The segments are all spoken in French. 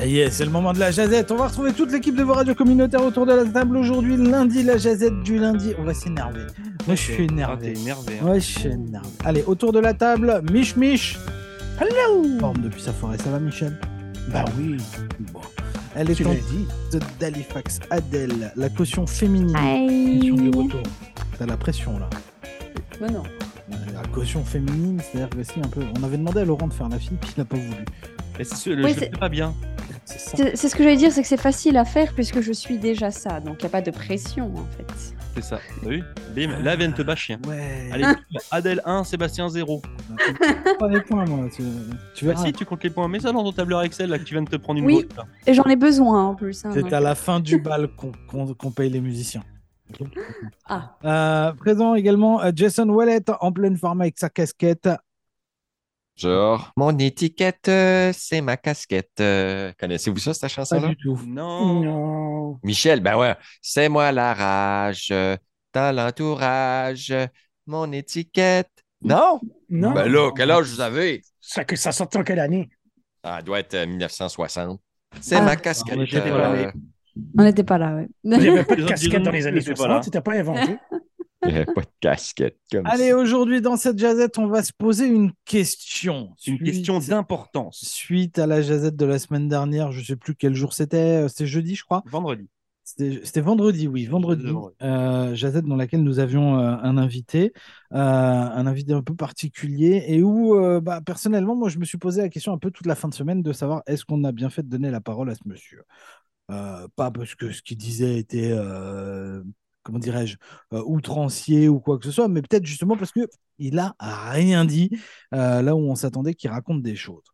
Ça y est, c'est le moment de la jazette. On va retrouver toute l'équipe de vos radios communautaires autour de la table aujourd'hui, lundi, la jazette du lundi. On va s'énerver. Moi, je suis énervé. Ah, énervé. hein. Ouais, je suis énervé. Allez, autour de la table, Mich Mich. Hello Forme depuis sa forêt, ça va, Michel? Bah oui, Bon. Elle est tu en l'as dit. tête d'Halifax, Adèle, la caution féminine. Question du retour. T'as la pression là. Mais non. La caution féminine, c'est-à-dire que si un peu. On avait demandé à Laurent de faire la fille, puis il n'a pas voulu. Et c'est sûr, le Oui, jeu c'est- fait pas bien. C'est ça. C'est c'est ce que j'allais dire, c'est que c'est facile à faire puisque je suis déjà ça, donc il n'y a pas de pression en fait. C'est ça. T'as vu Bim, là, vient te bâcher. hein. Ouais. Allez, Adèle 1, Sébastien 0. pas les points, moi. Tu, tu Bah verras. si, tu comptes les points. Mets ça dans ton tableur Excel là que tu viens de te prendre une Oui. Et j'en ai besoin en plus. hein, C'est donc. à la fin du bal qu'on qu'on- qu'on paye les musiciens. Ah, Euh, présent également euh, Jason Wallet en pleine forme avec sa casquette. Genre, mon étiquette, euh, c'est ma casquette. Euh, Connaissez-vous ça, cette Pas chanson-là? du tout. Non. Non. Michel, ben ouais, c'est moi la rage euh, dans l'entourage. Mon étiquette. Non? Non. Ben là, quel âge vous avez? Ça, que ça sortait en quelle année? Ah, elle doit être euh, 1960. C'est Ah. ma casquette. Euh, on n'était pas là, ouais. Il n'y avait pas de casquette dans les années j'étais pas là. 60, c'était pas inventé. Il n'y avait pas de casquette comme Allez, aujourd'hui, dans cette jazette, on va se poser une question. C'est une Suite- question d'importance. Suite à la jazette de la semaine dernière, je sais plus quel jour c'était, euh, c'était jeudi, je crois. Vendredi. C'était vendredi, oui, vendredi. Euh, Jazette dans laquelle nous avions euh, un invité, euh, un invité un peu particulier, et où, euh, bah, personnellement, moi, je me suis posé la question un peu toute la fin de semaine de savoir est-ce qu'on a bien fait de donner la parole à ce monsieur Euh, Pas parce que ce qu'il disait était, euh, comment dirais-je, euh, outrancier ou quoi que ce soit, mais peut-être justement parce que il a rien dit euh, là où on s'attendait qu'il raconte des choses.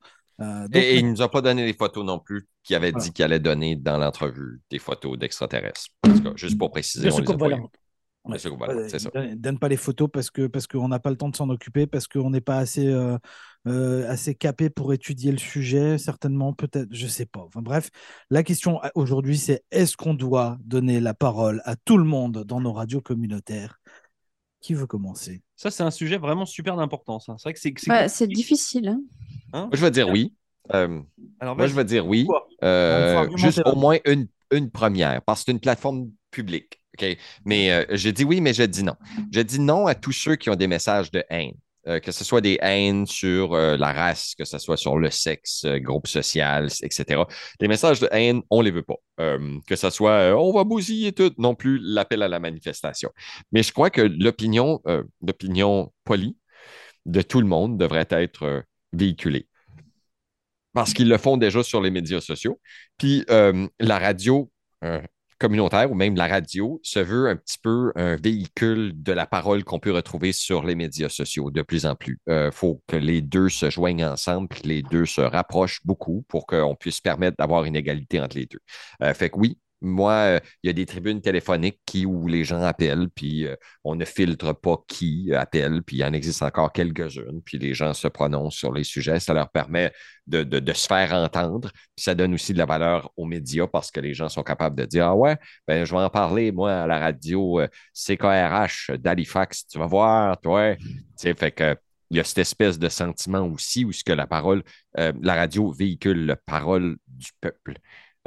Euh, donc, Et, et il ne nous a pas donné les photos non plus qu'il avait Voilà. dit qu'il allait donner dans l'entrevue des photos d'extraterrestres. En tout cas, juste pour préciser. De on les a soucoupe pas eues. Donne donne pas les photos parce que parce qu'on n'a pas le temps de s'en occuper, parce qu'on n'est pas assez euh, euh, assez capé pour étudier le sujet, certainement, peut-être, je sais pas. Enfin bref, la question euh, aujourd'hui, c'est est-ce qu'on doit donner la parole à tout le monde dans nos radios communautaires? Qui veut commencer? Ça, c'est un sujet vraiment super d'importance. hein. C'est vrai que c'est. c'est Bah, c'est difficile. hein. hein? Moi, je vais dire oui. Euh, Alors, Moi, je vais dire oui. Euh, juste au moins une, une première, parce que c'est une plateforme publique. OK? Mais euh, je dis oui, mais je dis non. Je dis non à tous ceux qui ont des messages de haine. Euh, que ce soit des haines sur euh, la race, que ce soit sur le sexe, euh, groupe social, etc. Des messages de haine, on les veut pas. Euh, que ce soit on va bousiller tout, non plus l'appel à la manifestation. Mais je crois que l'opinion, l'opinion polie de tout le monde devrait être véhiculée parce qu'ils le font déjà sur les médias sociaux. Puis la radio communautaire ou même la radio se veut un petit peu un véhicule de la parole qu'on peut retrouver sur les médias sociaux de plus en plus. Il faut que les deux se joignent ensemble, que les deux se rapprochent beaucoup pour qu'on puisse permettre d'avoir une égalité entre les deux. Euh, fait que oui, moi, euh, il y a des tribunes téléphoniques qui, où les gens appellent, puis euh, on ne filtre pas qui appelle, puis il en existe encore quelques-unes, puis les gens se prononcent sur les sujets. Ça leur permet de, se faire entendre. Puis ça donne aussi de la valeur aux médias parce que les gens sont capables de dire Ah ouais, ben, je vais en parler, moi, à la radio euh, CKRH d'Halifax. Tu vas voir, toi. Tu fait que. Il y a cette espèce de sentiment aussi où ce que la parole, euh, la radio véhicule la parole du peuple.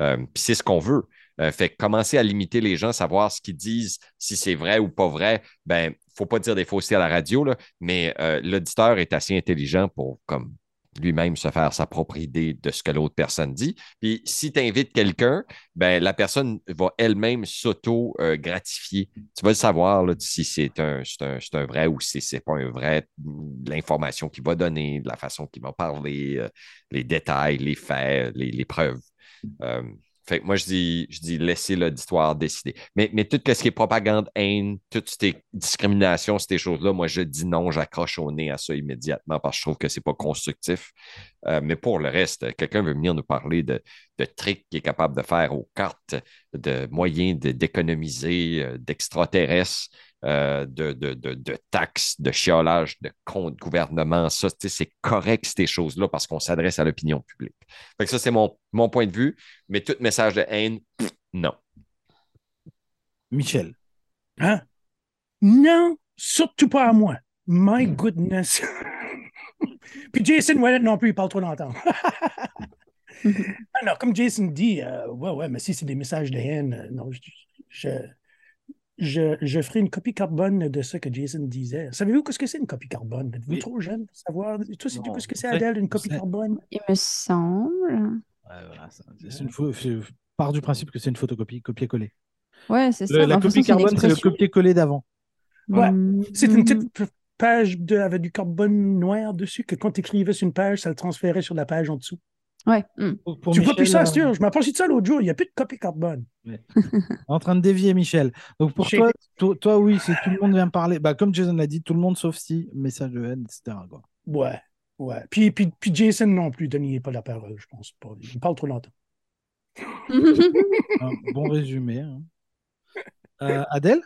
Euh, Puis c'est ce qu'on veut. Euh, fait commencer à limiter les gens, savoir ce qu'ils disent, si c'est vrai ou pas vrai, ben, faut pas dire des faussetés à la radio, mais euh, l'auditeur est assez intelligent pour lui-même se faire sa propre idée de ce que l'autre personne dit. Puis si tu invites quelqu'un, ben, la personne va elle-même s'auto-gratifier. tu vas le savoir là, si c'est un, vrai ou si c'est pas un vrai, l'information qu'il va donner, la façon qu'il va parler, euh, les détails, les faits, les, preuves. Euh, fait que moi, je dis, je dis laissez l'auditoire décider. Mais, mais tout ce qui est propagande, haine, toutes ces discriminations, ces choses-là, moi, je dis non, j'accroche au nez à ça immédiatement parce que je trouve que c'est pas constructif. Euh, mais pour le reste, quelqu'un veut venir nous parler de, de tricks qu'il est capable de faire aux cartes, de moyens d'économiser, euh, d'extraterrestres, euh, de, de, de, de taxes, de chiolage, de comptes gouvernement. Ça, tu sais, c'est correct, ces choses-là, parce qu'on s'adresse à l'opinion publique. Fait que ça, c'est mon, mon point de vue. Mais tout message de haine, pff, non. Michel. Hein? Non, surtout pas à moi. My goodness. Puis Jason Wallet non plus, il parle trop longtemps. Alors, comme Jason dit, euh, ouais, ouais, mais si c'est des messages de haine, euh, non, je, je, je, je ferai une copie carbone de ce que Jason disait. Savez-vous ce que c'est une copie carbone? Êtes-vous Oui. trop jeune pour savoir? Toi, sais-tu Non, ce que c'est, sais. Adèle, une copie sais. carbone? Il me semble. Ouais, voilà, c'est une part du principe que c'est une photocopie, copier-coller. Ouais, c'est ça. Le- la copie carbone, c'est le copier-coller d'avant. Ouais. Mm, C'est une petite page de, avec du carbone noir dessus que quand tu écrivais sur une page, ça le transférait sur la page en dessous. Ouais. mm. Pour- pour tu vois Michel, plus ça, euh. Je m'approche de ça l'autre jour. Il n'y a plus de copie carbone. en train de dévier Michel. Donc pour toi, toi, toi, oui, si tout le monde vient parler, bah, comme Jason l'a dit, tout le monde sauf si message de haine, etc. quoi. Ouais. Ouais. Puis, puis, puis Jason non plus, Denis pas la parole, je pense. pas. Il parle trop longtemps. Un bon résumé. hein. Euh, Adèle?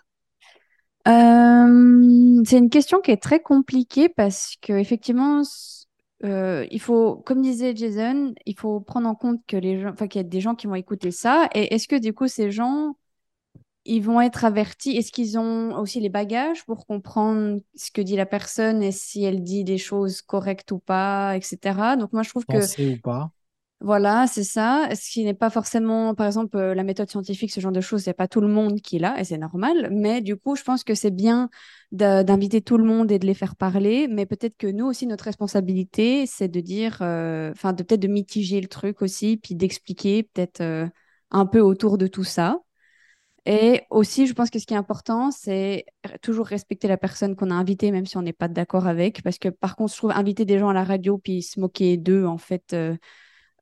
Euh, c'est une question qui est très compliquée parce que effectivement, euh, il faut, comme disait Jason, il faut prendre en compte que les enfin qu'il y a des gens qui vont écouter ça. Et est-ce que du coup ces gens, ils vont être avertis? Est-ce qu'ils ont aussi les bagages pour comprendre ce que dit la personne et si elle dit des choses correctes ou pas, etc. Donc moi je trouve ou pas voilà, c'est ça. Ce qui n'est pas forcément, par exemple, euh, la méthode scientifique, ce genre de choses, c'est pas tout le monde qui l'a, et c'est normal. Mais du coup, je pense que c'est bien d'inviter tout le monde et de les faire parler. Mais peut-être que nous aussi, notre responsabilité, c'est de dire, euh, enfin, de peut-être de mitiger le truc aussi, puis d'expliquer peut-être euh, un peu autour de tout ça. Et aussi, je pense que ce qui est important, c'est toujours respecter la personne qu'on a invitée, même si on n'est pas d'accord avec. Parce que par contre, je trouve inviter des gens à la radio puis se moquer d'eux, en fait,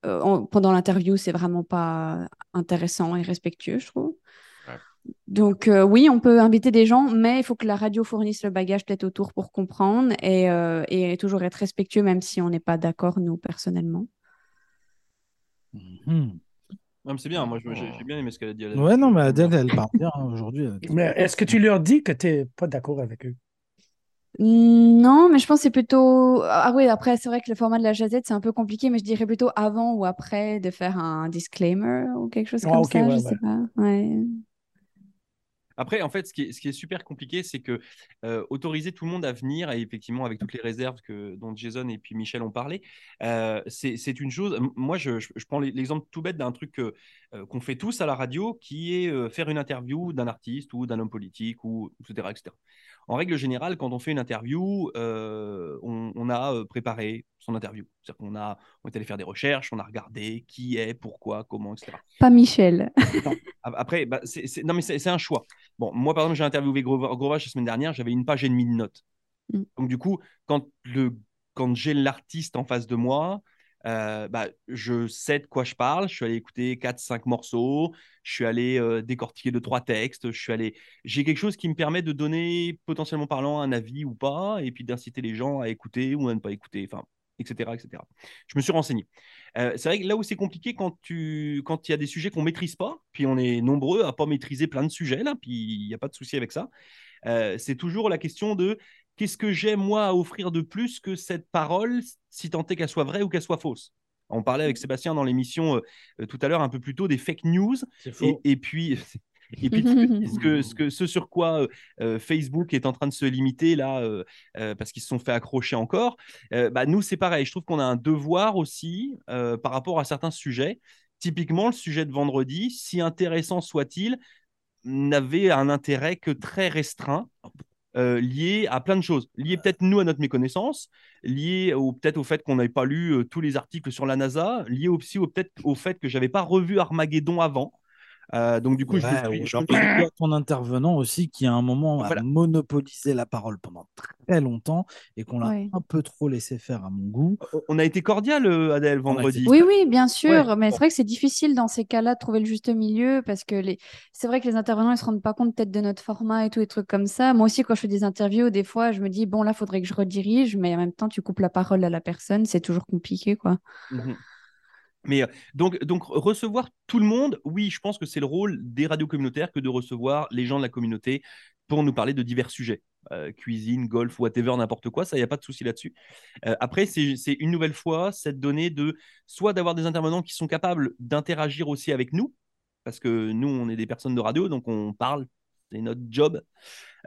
euh, en- pendant l'interview, c'est vraiment pas intéressant et respectueux, je trouve. Ouais. Donc, euh, oui, on peut inviter des gens, mais il faut que la radio fournisse le bagage peut-être autour pour comprendre et, euh, et toujours être respectueux, même si on n'est pas d'accord, nous, personnellement. Mhm. Non, mais c'est bien, moi j'ai j'ai bien aimé ce qu'elle a dit. Adèle. Ouais, non, mais Adèle, elle parle bien hein, aujourd'hui. Mais est-ce que tu leur dis que tu n'es pas d'accord avec eux? Non, mais je pense que c'est plutôt. Ah oui, après, c'est vrai que le format de la jazette, c'est un peu compliqué, mais je dirais plutôt avant ou après de faire un disclaimer ou quelque chose Ah, comme ça, ouais, je sais ouais. pas. Ouais. Après, en fait, ce qui est, ce qui est super compliqué, c'est que euh, autoriser tout le monde à venir, et effectivement, avec toutes les réserves que, dont Jason et puis Michel ont parlé, euh, c'est c'est une chose. Moi, je, je- prends l'exemple tout bête d'un truc euh, qu'on fait tous à la radio, qui est euh, faire une interview d'un artiste ou d'un homme politique, ou, etc., etc. En règle générale, quand on fait une interview, euh, on, on a euh, préparé son interview. C'est-à-dire qu'on a, on est allé faire des recherches, on a regardé qui est, pourquoi, comment, etc. Pas Michel. Ap- Après, bah, non, mais c'est un choix. Bon, moi, par exemple, j'ai interviewé Gro- Grovage la semaine dernière, j'avais une page et demie de notes. Mm. Donc, du coup, quand, le, quand j'ai l'artiste en face de moi, euh, bah, je sais de quoi je parle. Je suis allé écouter 4-5 morceaux, je suis allé euh, décortiquer deux, trois textes, je suis allé... J'ai quelque chose qui me permet de donner, potentiellement parlant, un avis ou pas, et puis d'inciter les gens à écouter ou à ne pas écouter, enfin, etc., etc. Je me suis renseigné. Euh, c'est vrai que là où c'est compliqué quand tu quand il y a des sujets qu'on maîtrise pas, puis on est nombreux à pas maîtriser plein de sujets là, puis il n'y a pas de souci avec ça. euh, c'est toujours la question de qu'est-ce que j'ai moi à offrir de plus que cette parole, si tant est qu'elle soit vraie ou qu'elle soit fausse? On parlait avec Sébastien dans l'émission euh, euh, tout à l'heure un peu plus tôt des fake news et, puis et puis ce, que, ce, que, ce, que- ce sur quoi euh, euh, Facebook est en train de se limiter là euh, euh, parce qu'ils se sont fait accrocher encore, euh, bah, nous c'est pareil. Je trouve qu'on a un devoir aussi euh, par rapport à certains sujets. Typiquement le sujet de vendredi, si intéressant soit-il, n'avait un intérêt que très restreint. Euh, lié à plein de choses, lié peut-être nous à notre méconnaissance, lié au peut-être au fait qu'on n'avait pas lu euh, tous les articles sur la NASA, lié aussi au peut-être au fait que j'avais pas revu Armageddon avant. Euh, donc du coup, je Ouais, suis, ou je suis- y a ton intervenant aussi qui à un moment Voilà. a monopolisé la parole pendant très longtemps et qu'on l'a Ouais. un peu trop laissé faire à mon goût. on a été cordial, euh, Adèle, vendredi. Oui, oui, bien sûr, Ouais, mais bon. c'est vrai que c'est difficile dans ces cas-là de trouver le juste milieu parce que les... c'est vrai que les intervenants ils se rendent pas compte peut-être de notre format et tout, des trucs comme ça. Moi aussi, quand je fais des interviews, des fois, je me dis, bon, là, faudrait que je redirige, mais en même temps, tu coupes la parole à la personne, c'est toujours compliqué, quoi. Mhm. Mais euh, donc, donc recevoir tout le monde, oui, je pense que c'est le rôle des radios communautaires que de recevoir les gens de la communauté pour nous parler de divers sujets. Euh, cuisine, golf, whatever, n'importe quoi, ça, il n'y a pas de souci là-dessus. Euh, après, c'est c'est une nouvelle fois cette donnée de soit d'avoir des intervenants qui sont capables d'interagir aussi avec nous, parce que nous, on est des personnes de radio, donc on parle c'est notre job.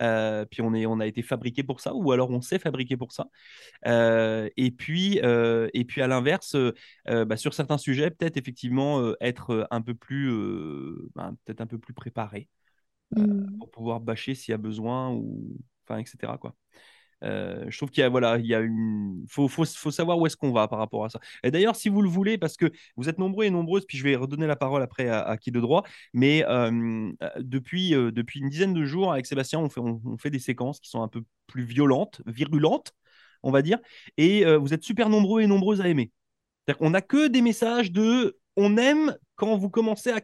Euh, puis on, est, on a été fabriqué pour ça, ou alors on s'est fabriqué pour ça. Euh, et, puis, euh, et puis à l'inverse, bah, sur certains sujets, peut-être effectivement être un peu plus, peut-être un peu plus préparé Mm. pour pouvoir bâcher s'il y a besoin, ou enfin, etc. Quoi. Euh, je trouve qu'il y a, voilà, il y a une, faut, savoir où est-ce qu'on va par rapport à ça. Et d'ailleurs, si vous le voulez, parce que vous êtes nombreux et nombreuses, puis je vais redonner la parole après à, qui de droit, mais euh, depuis, euh, depuis une dizaine de jours, avec Sébastien, on fait, on, fait des séquences qui sont un peu plus violentes, virulentes, on va dire, et vous êtes super nombreux et nombreuses à aimer. C'est-à-dire n'a que des messages de on aime quand vous commencez à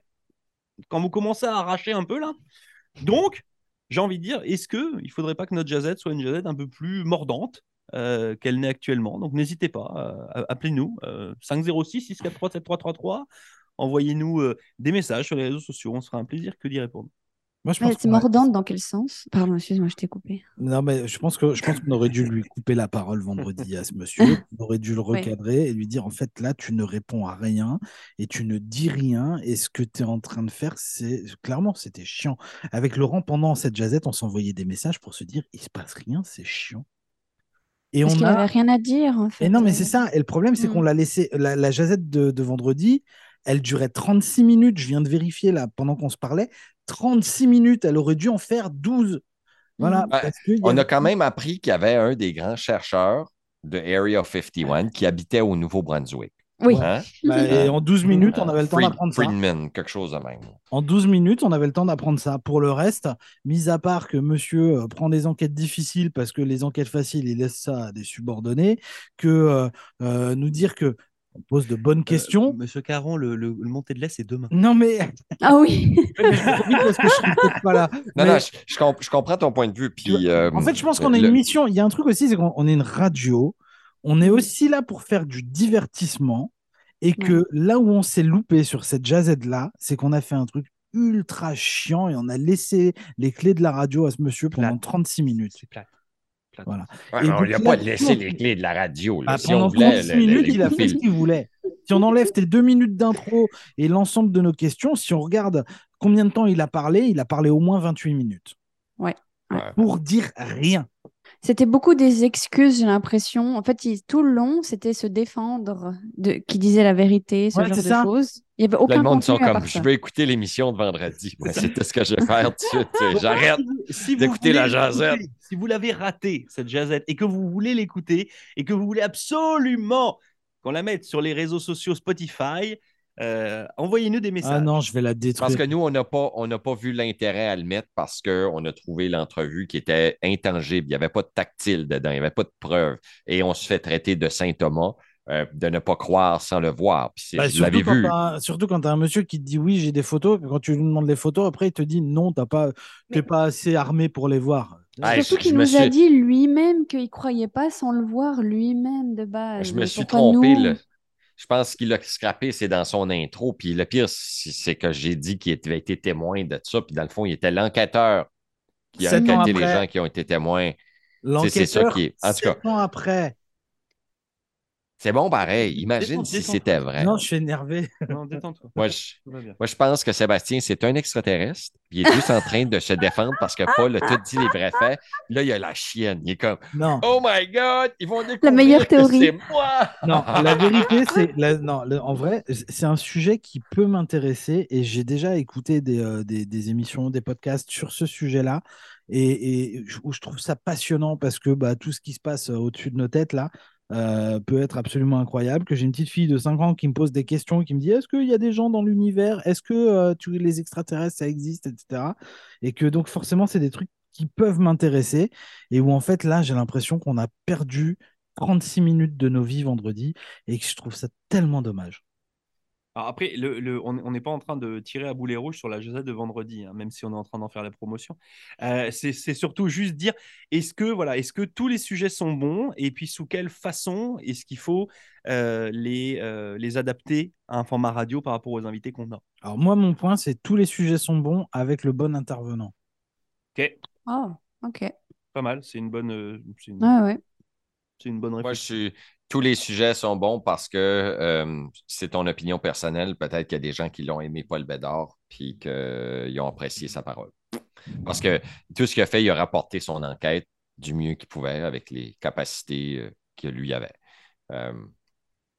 quand vous commencez à arracher un peu là. Donc, j'ai envie de dire, est-ce qu'il ne faudrait pas que notre jazette soit une jazette un peu plus mordante euh, qu'elle n'est actuellement? Donc, n'hésitez pas, appelez-nous 506 643 7333. Envoyez-nous euh, des messages sur les réseaux sociaux. On sera un plaisir que d'y répondre. Moi, je pense c'est a- mordante dans quel sens? Pardon, excuse-moi, je t'ai coupé. Non, mais je pense que je pense qu'on aurait dû lui couper la parole vendredi à ce monsieur. On aurait dû le Ouais. recadrer et lui dire en fait là tu ne réponds à rien et tu ne dis rien et ce que tu es en train de faire c'est clairement c'était chiant. Avec Laurent pendant cette jazette on s'envoyait des messages pour se dire il se passe rien c'est chiant. Et Parce on a rien à dire, en fait. et non mais euh. c'est ça et le problème c'est qu'on l'a laissé la, la jazette de, de vendredi elle durait 36 minutes je viens de vérifier là pendant qu'on se parlait 36 minutes elle aurait dû en faire 12. Voilà, Mm. Parce que On a quand même appris qu'il y avait un des grands chercheurs de Area 51 qui habitait au Nouveau-Brunswick. Oui. Hein? Bah, et en 12 minutes, on avait le temps Fried- d'apprendre ça. Friedman, quelque chose de même. En 12 minutes, on avait le temps d'apprendre ça. Pour le reste, mis à part que monsieur euh, prend des enquêtes difficiles parce que les enquêtes faciles, il laisse ça à des subordonnés, que euh, euh, nous dire que on pose de bonnes questions. Euh, Monsieur Caron, le, le, le montée de lait, c'est demain. Non, mais, Ah oui. mais je parce que je peut-être pas là. Non, Mais- non, je, je comp- je comprends ton point de vue. Puis, euh, En fait, je pense qu'on a le- une mission. Il y a un truc aussi, c'est qu'on on est une radio. On est aussi là pour faire du divertissement. Et que là où on s'est loupé sur cette jazzette-là, c'est qu'on a fait un truc ultra chiant et on a laissé les clés de la radio à ce monsieur pendant Plate. 36 minutes. C'est plate. Voilà. Ouais, on lui a pas laissé les clés de la radio. là. Bah, si pendant on voulait, 36 le- le- minutes, il a fait ce qu'il voulait. Si on enlève tes deux minutes d'intro et l'ensemble de nos questions, si on regarde combien de temps il a parlé, il a parlé au moins 28 minutes. Ouais. Ouais. Pour dire rien. C'était beaucoup des excuses, j'ai l'impression. En fait, il- tout le long, c'était se défendre, de, qui disait la vérité, ce Ouais, genre de choses. Il n'y avait Là, aucun le monde sont comme je veux écouter l'émission de vendredi. Ouais, c'est tout ce que je vais faire tout de suite. J'arrête. Si d'écouter la jazette. Si vous l'avez raté, cette jazette, et que vous voulez l'écouter, et que vous voulez absolument qu'on la mette sur les réseaux sociaux Spotify, euh, envoyez-nous des messages. Ah non, je vais la détruire. Parce que nous, on n'a pas, on n'a pas vu l'intérêt à le mettre parce qu'on a trouvé l'entrevue qui était intangible. Il n'y avait pas de tactile dedans, il n'y avait pas de preuve. Et on se fait traiter de Saint Thomas euh, de ne pas croire sans le voir. Puis c'est- Bah, vous l'avez surtout, quand vu. t'as un- surtout quand tu as un monsieur qui te dit oui, j'ai des photos, que quand tu lui demandes les photos, après il te dit non, tu pas, t'es pas assez armé pour les voir. Ah, Surtout qu'il nous a dit lui-même qu'il ne croyait pas sans le voir lui-même de base. Je me suis trompé. nous? Je pense qu'il a scrappé, c'est dans son intro. Puis le pire, c'est c'est que j'ai dit qu'il avait été témoin de ça. Puis dans le fond, il était l'enquêteur qui a enquêté les gens qui ont été témoins. L'enquêteur, c'est ça qui est- en tout cas. après. C'est bon pareil. Imagine Détends- si c'était vrai. Non, je suis énervé. Non, détends-toi. Moi, je, moi, je pense que Sébastien, c'est un extraterrestre. puis Il est juste en train de se défendre parce que Paul a tout dit les vrais faits. Là, il y a la chienne. Il est comme Non, Oh my God, ils vont découvrir meilleure que théorie. c'est moi. non, la vérité, c'est. la- Non, le- en vrai, c'est un sujet qui peut m'intéresser et j'ai déjà écouté des, euh, des, des émissions, des podcasts sur ce sujet-là et, et je- où je trouve ça passionnant parce que bah, tout ce qui se passe euh, au-dessus de nos têtes là. Euh, peut être absolument incroyable, que j'ai une petite fille de 5 ans qui me pose des questions, qui me dit est-ce qu'il y a des gens dans l'univers? Est-ce que euh, tu, les extraterrestres, ça existe, etc. Et que donc forcément, c'est des trucs qui peuvent m'intéresser et où en fait là, j'ai l'impression qu'on a perdu 36 minutes de nos vies vendredi et que je trouve ça tellement dommage. Alors après, le, le- on n'est pas en train de tirer à boulet rouge sur la jazette de vendredi, hein, même si on est en train d'en faire la promotion. Euh, c'est surtout juste dire est-ce que, voilà, est que tous les sujets sont bons et puis sous quelle façon est-ce qu'il faut euh, les, euh, les adapter à un format radio par rapport aux invités qu'on a? Alors moi, mon point, c'est tous les sujets sont bons avec le bon intervenant. Ok, Oh, ok. pas mal, c'est une bonne, euh, une, Ouais, ouais. c'est une bonne Moi, je réflexion. suis. Tous les sujets sont bons parce que euh, c'est ton opinion personnelle. Peut-être qu'il y a des gens qui l'ont aimé Paul Bédard puis qu'ils ont apprécié sa parole. Parce que tout ce qu'il a fait, il a rapporté son enquête du mieux qu'il pouvait avec les capacités euh, que lui avait. Euh,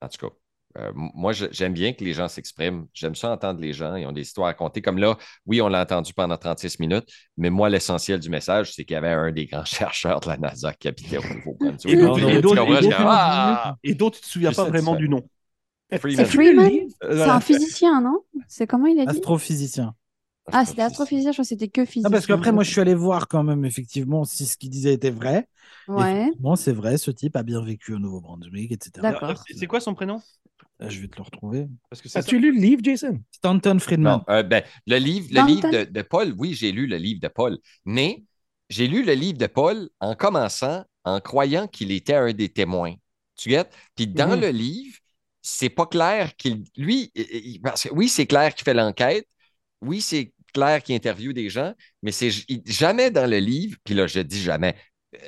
en tout cas, euh, moi, j'aime bien que les gens s'expriment. J'aime ça entendre les gens. Ils ont des histoires à raconter. Comme là, oui, on l'a entendu pendant 36 minutes, mais moi, l'essentiel du message, c'est qu'il y avait un des grands chercheurs de la NASA qui habitait au Nouveau-Brunswick. Et d'autres- tu tu te souviens pas vraiment du nom. Freeman. C'est Freeman? Euh, C'est un physicien, non? C'est comment il a dit? Astrophysicien. Ah, c'était astrophysicien, je crois que c'était que physicien. Non, parce qu'après, moi, je suis allé voir quand même, effectivement, si ce qu'il disait était vrai. Ouais, Effectivement, c'est vrai, ce type a bien vécu au Nouveau-Brunswick, etc. D'accord. C'est- quoi son prénom? Je vais te le retrouver. As-tu lu le livre, Jason? Stanton Friedman. Non, euh, ben, le livre, le livre de, de Paul, oui, j'ai lu le livre de Paul, mais j'ai lu le livre de Paul en commençant en croyant qu'il était un des témoins. Tu guettes? Puis dans Mhm. le livre, c'est pas clair qu'il. Lui, il- parce que oui, c'est clair qu'il fait l'enquête. Oui, c'est clair qu'il interviewe des gens, mais c'est jamais dans le livre, puis là, je dis jamais.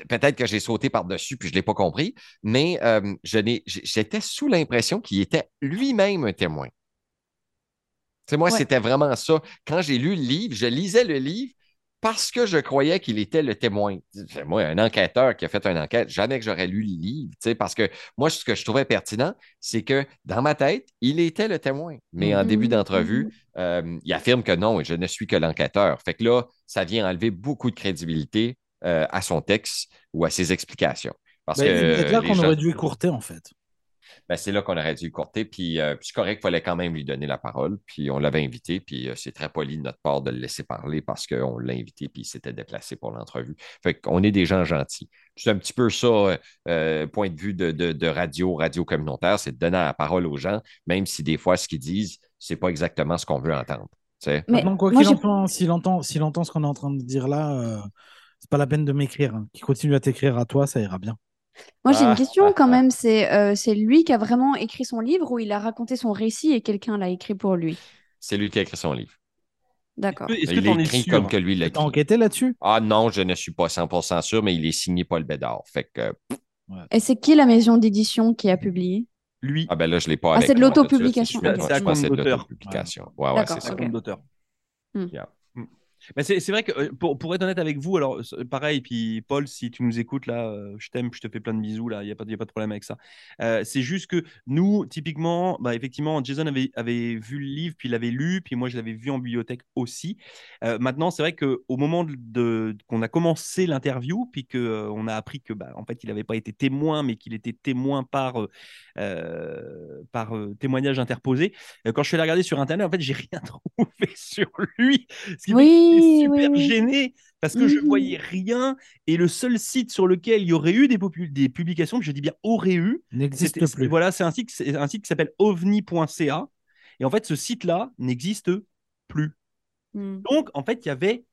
Peut-être que j'ai sauté par-dessus puis je ne l'ai pas compris, mais euh, je n'ai- j'- j'étais sous l'impression qu'il était lui-même un témoin. Tu sais, moi, Ouais. c'était vraiment ça. Quand j'ai lu le livre, je lisais le livre parce que je croyais qu'il était le témoin. Moi, un enquêteur qui a fait une enquête, jamais que j'aurais lu le livre. Parce que moi, ce que je trouvais pertinent, c'est que dans ma tête, il était le témoin. Mais en début d'entrevue, euh, il affirme que non, je ne suis que l'enquêteur. Fait que là, ça vient enlever beaucoup de crédibilité euh, à son texte ou à ses explications. Parce Ben, que c'est là qu'on gens- aurait dû écourter, en fait. ben, c'est là qu'on aurait dû le courter. Puis, euh, puis c'est correct, il fallait quand même lui donner la parole. Puis on l'avait invité. Puis euh, c'est très poli de notre part de le laisser parler parce qu'on l'a invité. Puis il s'était déplacé pour l'entrevue. Fait qu'on est des gens gentils. C'est un petit peu ça, euh, point de vue de, de- de radio, radio communautaire, c'est de donner la parole aux gens, même si des fois, ce qu'ils disent, c'est pas exactement ce qu'on veut entendre. tu sais. Mais Maintenant, quoi qu'il j'ai- entend, s'il entend, ce qu'on est en train de dire là, euh, c'est pas la peine de m'écrire. hein. Qu'il continue à t'écrire à toi, ça ira bien. Moi, j'ai Ah, une question ah, quand ah. même. C'est euh, c'est lui qui a vraiment écrit son livre ou il a raconté son récit et quelqu'un l'a écrit pour lui? C'est lui qui a écrit son livre. D'accord. Est-ce que es écrit sûr? comme que lui l'a T'as écrit. enquêté là-dessus? Ah non, je ne suis pas 100% sûr, mais il est signé Paul Bédard. Fait que, Et c'est qui la maison d'édition qui a publié? Lui, ah ben là, je l'ai pas Ah, c'est de l'autopublication, c'est- ok. je C'est c'est compte de d'auteur. l'autopublication. Ouais, ouais, c'est ça. ok. compte d'auteur. Hmm. Yeah. Mais c'est vrai que euh, pour, pour être honnête avec vous, alors pareil, puis Paul, si tu nous écoutes là, euh, je t'aime, je te fais plein de bisous là, il n'y a, pas- a pas de problème avec ça. Euh, c'est juste que nous, typiquement, bah, effectivement, Jason avait, avait vu le livre, puis il l'avait lu, puis moi je l'avais vu en bibliothèque aussi. Maintenant, c'est vrai qu'au moment de, qu'on a commencé l'interview, puis qu'on a appris que bah, en fait, il n'avait pas été témoin, mais qu'il était témoin par, par témoignage interposé, quand je suis allé regarder sur Internet, en fait, j'ai rien trouvé sur lui. Oui, j'étais super oui. gêné parce que je Mhm. voyais rien. Et le seul site sur lequel il y aurait eu des, publications, je dis bien aurait eu, N'existe plus. Voilà, c'est un site, c'est un site qui s'appelle ovni.ca. Et en fait, ce site-là n'existe plus. Hmm. Donc, en fait, il y avait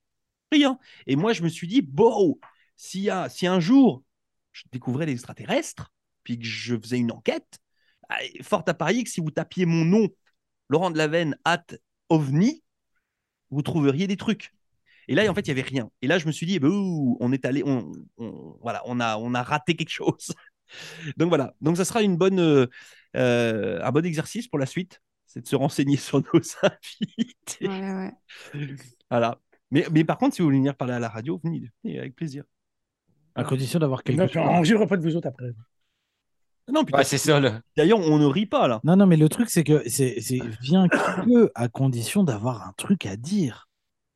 rien. Et moi, je me suis dit, bon, a, si un jour je découvrais l'extraterrestre, puis que je faisais une enquête, ah, fort à parier que si vous tapiez mon nom, Laurent de Lavenne, at ovni, vous trouveriez des trucs. Et là, en fait, il y avait rien. Et là, je me suis dit, eh ben, ouh, on est allé, on, on- voilà, on a, on a raté quelque chose. Donc voilà. Donc ça sera une bonne, euh, euh, un bon exercice pour la suite, c'est de se renseigner sur nos invités. Ouais, ouais. Voilà. Mais, mais par contre, si vous voulez venir parler à la radio, venez, venez, avec plaisir. À condition d'avoir chose. on ne pas de vous autres après. Non, putain, Ouais, c'est ça, là. D'ailleurs, on ne rit pas là. Non, non, mais le truc, c'est que c'est c'est vient que à condition d'avoir un truc à dire.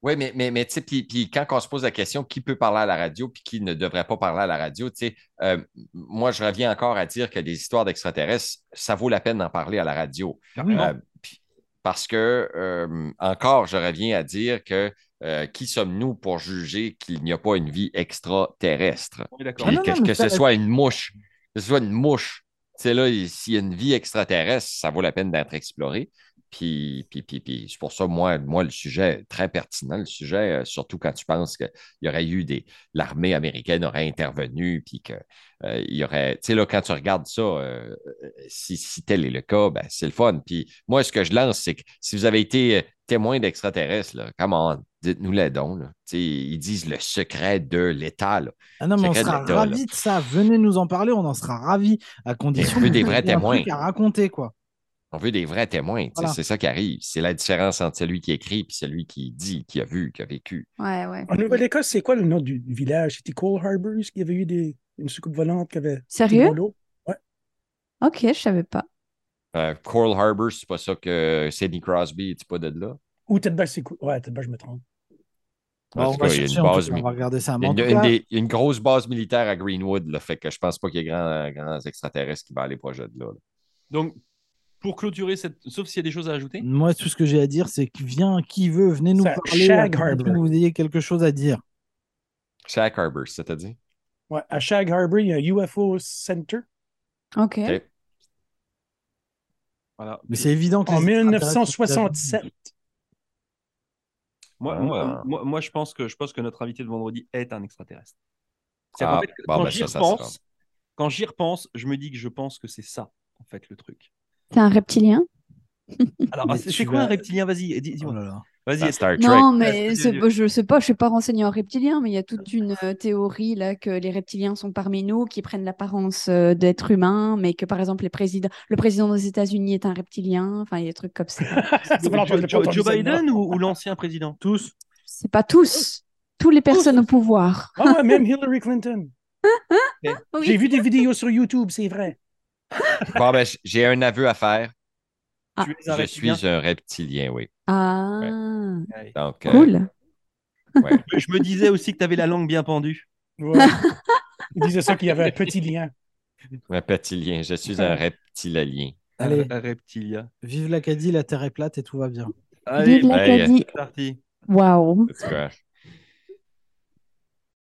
Oui, mais, mais, mais tu sais, puis, puis quand on se pose la question qui peut parler à la radio puis qui ne devrait pas parler à la radio, tu sais, euh, moi, je reviens encore à dire que des histoires d'extraterrestres, ça vaut la peine d'en parler à la radio. Oui. Euh, parce que, euh, encore, je reviens à dire que euh, qui sommes-nous pour juger qu'il n'y a pas une vie extraterrestre? Puis Ah non, que, non, mais que ça- ce soit une mouche, que soit une mouche. Tu sais, là, s'il y a une vie extraterrestre, ça vaut la peine d'être exploré. Puis, puis, puis, puis c'est pour ça, moi, moi, le sujet est très pertinent, le sujet, euh, surtout quand tu penses qu'il y aurait eu des. L'armée américaine aurait intervenu, puis qu'il y aurait. Tu sais, là, quand tu regardes ça, euh, euh, si, si tel est le cas, ben, c'est le fun. Puis moi, ce que je lance, c'est que si vous avez été euh, témoin d'extraterrestres, là, comment dites-nous les dons. Là. Ils disent le secret de l'État. là. Ah non, mais on sera ravis de ça. Venez nous en parler, on en sera ravis à condition veut que des vous vrais témoins. truc à raconter, quoi. On veut des vrais témoins. tu sais, Voilà. C'est ça qui arrive. C'est la différence entre celui qui écrit et celui qui dit, qui a vu, qui a vécu. Ouais, ouais. En Nouvelle-Écosse, c'est quoi le nom du village? C'était Cole Harbors qui avait eu des, une soucoupe volante qui avait. Sérieux? l'eau? Ok, je savais pas. Euh, Coral Harbor, c'est pas ça que Sidney Crosby est pas de là. Ou Tedback, c'est quoi? Ouais, Tedback, je me trompe. Bon, on va cas, il y a chercher, une base on va regarder ça. Il y a une, des- grosse base militaire à Greenwood, là, fait que je pense pas qu'il y ait grand, grands extraterrestres qui vont aller projet de là. là. Donc, pour clôturer cette. Sauf s'il y a des choses à ajouter. moi, tout ce que j'ai à dire, c'est que viens, qui veut, venez nous Ça, parler. Shag Harbor. que Vous ayez quelque chose à dire. Shaq Harbor, c'est-à-dire? Ouais, à Shag Harbor, il y a un UFO Center. Ok. Ok. Voilà. Mais c'est évident que En les extraterrestres- 1967. Moi, Ah. moi, moi, moi, je, pense que, je pense que notre invité de vendredi est un extraterrestre. C'est-à-dire Ah, qu'en fait, bon, quand j'y repense, quand j'y repense, je me dis que je pense que c'est ça, en fait, le truc. T'es un reptilien? Alors, c'est c'est quoi vas- un reptilien? Vas-y, dis- Oh dis-moi. là là. Vas-y. Star Trek. Non, mais je sais pas, je suis pas renseignée en reptiliens, mais il y a toute une euh, théorie là que les reptiliens sont parmi nous, qui prennent l'apparence euh, d'êtres humains, mais que par exemple les présidents, le président des États-Unis est un reptilien. Enfin, il y a des trucs comme ça. Joe, Biden ou, ou l'ancien président? Tous. C'est pas tous, tous les personnes au pouvoir. Ah ouais, même Hillary Clinton. Oui. J'ai vu des vidéos sur YouTube, c'est vrai. Bon, ben, j'ai un aveu à faire. Ah. Je reptilien suis un reptilien, oui. Ah, Ouais. Donc, euh, cool. ouais. Je me disais aussi que tu avais la langue bien pendue. Ouais. Il disait ça qu'il y avait un petit lien. un reptilien. Je suis un reptilien. Allez. Un reptilien. Vive l'Acadie, la terre est plate et tout va bien. Allez, Vive l'Acadie. c'est